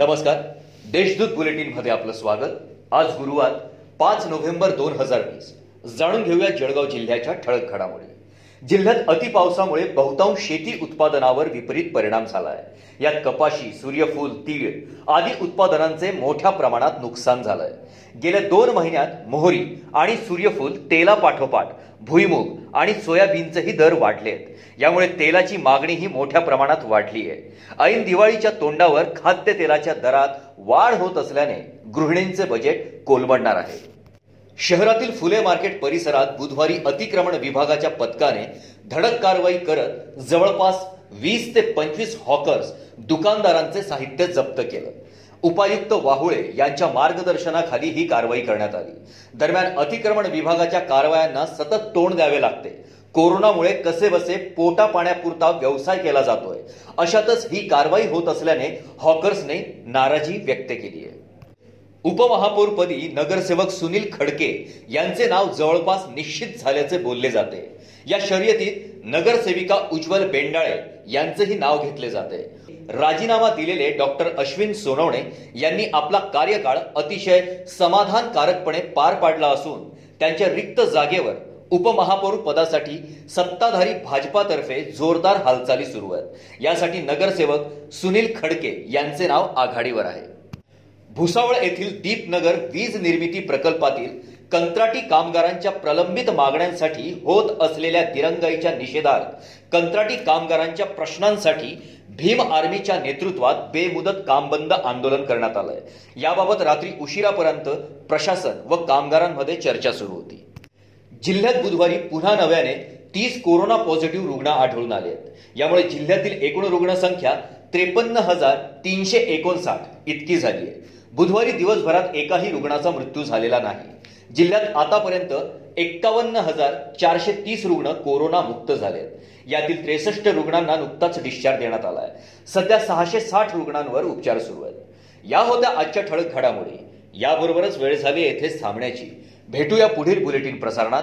नमस्कार. देशदूत बुलेटिनमध्ये आपलं स्वागत. आज गुरुवार पाच नोव्हेंबर दोन हजार वीस. जाणून घेऊया जळगाव जिल्ह्याच्या ठळक घडामोडी. जिल्ह्यात अतिपावसामुळे बहुतांश शेती उत्पादनावर विपरीत परिणाम झाला आहे यात कपाशी सूर्यफूल तीळ आदी उत्पादनांचे मोठ्या प्रमाणात नुकसान झालं आहे गेल्या दोन महिन्यात मोहरी आणि सूर्यफूल तेला पाठोपाठ भुईमूग आणि सोयाबीनचेही दर वाढले आहेत यामुळे तेलाची मागणीही मोठ्या प्रमाणात वाढली आहे ऐन दिवाळीच्या तोंडावर खाद्यतेलाच्या दरात वाढ होत असल्याने गृहिणींचे बजेट कोलमडणार आहे. शहरातील फुले मार्केट परिसरात बुधवारी अतिक्रमण विभागाच्या पथकाने धडक कारवाई करत जवळपास वीस ते पंचवीस हॉकर्स दुकानदारांचे साहित्य जप्त केलं. उपायुक्त वाहुळे यांच्या मार्गदर्शनाखाली ही कारवाई करण्यात आली. दरम्यान अतिक्रमण विभागाच्या कारवायांना सतत तोंड द्यावे लागते. कोरोनामुळे कसे बसे पोटा पाण्यापुरता व्यवसाय केला जातोय. अशातच ही कारवाई होत असल्याने हॉकर्सने नाराजी व्यक्त केली आहे. उपमहापौरपदी नगरसेवक सुनील खडके यांचे नाव जवळपास निश्चित झाल्याचे बोलले जाते. या शर्यतीत नगरसेविका उज्ज्वल बेंडाळे यांचेही नाव घेतले जाते. राजीनामा दिलेले डॉक्टर अश्विन सोनवणे यांनी आपला कार्यकाळ अतिशय समाधानकारकपणे पार पाडला असून त्यांच्या रिक्त जागेवर उपमहापौर पदासाठी सत्ताधारी भाजपातर्फे जोरदार हालचाली सुरू आहेत. यासाठी नगरसेवक सुनील खडके यांचे नाव आघाडीवर आहे. भुसावळ येथील दीपनगर वीज निर्मिती प्रकल्पातील कंत्राटी कामगारांच्या प्रलंबित मागण्यांसाठी होत असलेल्या दिरंगाईच्या निषेधार्थ कंत्राटी कामगारांच्या प्रश्नांसाठी भीम आर्मीच्या नेतृत्वात बेमुदत कामबंद आंदोलन करण्यात आलंय. याबाबत रात्री उशिरापर्यंत प्रशासन व कामगारांमध्ये चर्चा सुरू होती. जिल्ह्यात बुधवारी पुन्हा नव्याने तीस कोरोना पॉझिटिव्ह रुग्ण आढळून आले आहेत. यामुळे जिल्ह्यातील एकूण रुग्णसंख्या त्रेपन्न हजार तीनशे एकोणसाठ इतकी झाली आहे. बुधवारी दिवसभरात एकाही रुग्णाचा मृत्यू झालेला नाही. जिल्ह्यात आतापर्यंत एक्कावन्न हजार चारशे तीस रुग्ण कोरोना मुक्त झाले यातील त्रेसष्ट रुग्णांना नुकताच डिस्चार्ज देण्यात आला आहे. सध्या सहाशे साठ रुग्णांवर उपचार सुरू आहेत. या होत्या आजच्या ठळक घडामोडी. याबरोबरच वेळ झाली येथेच थांबण्याची. भेटूया पुढील बुलेटिन प्रसारणात.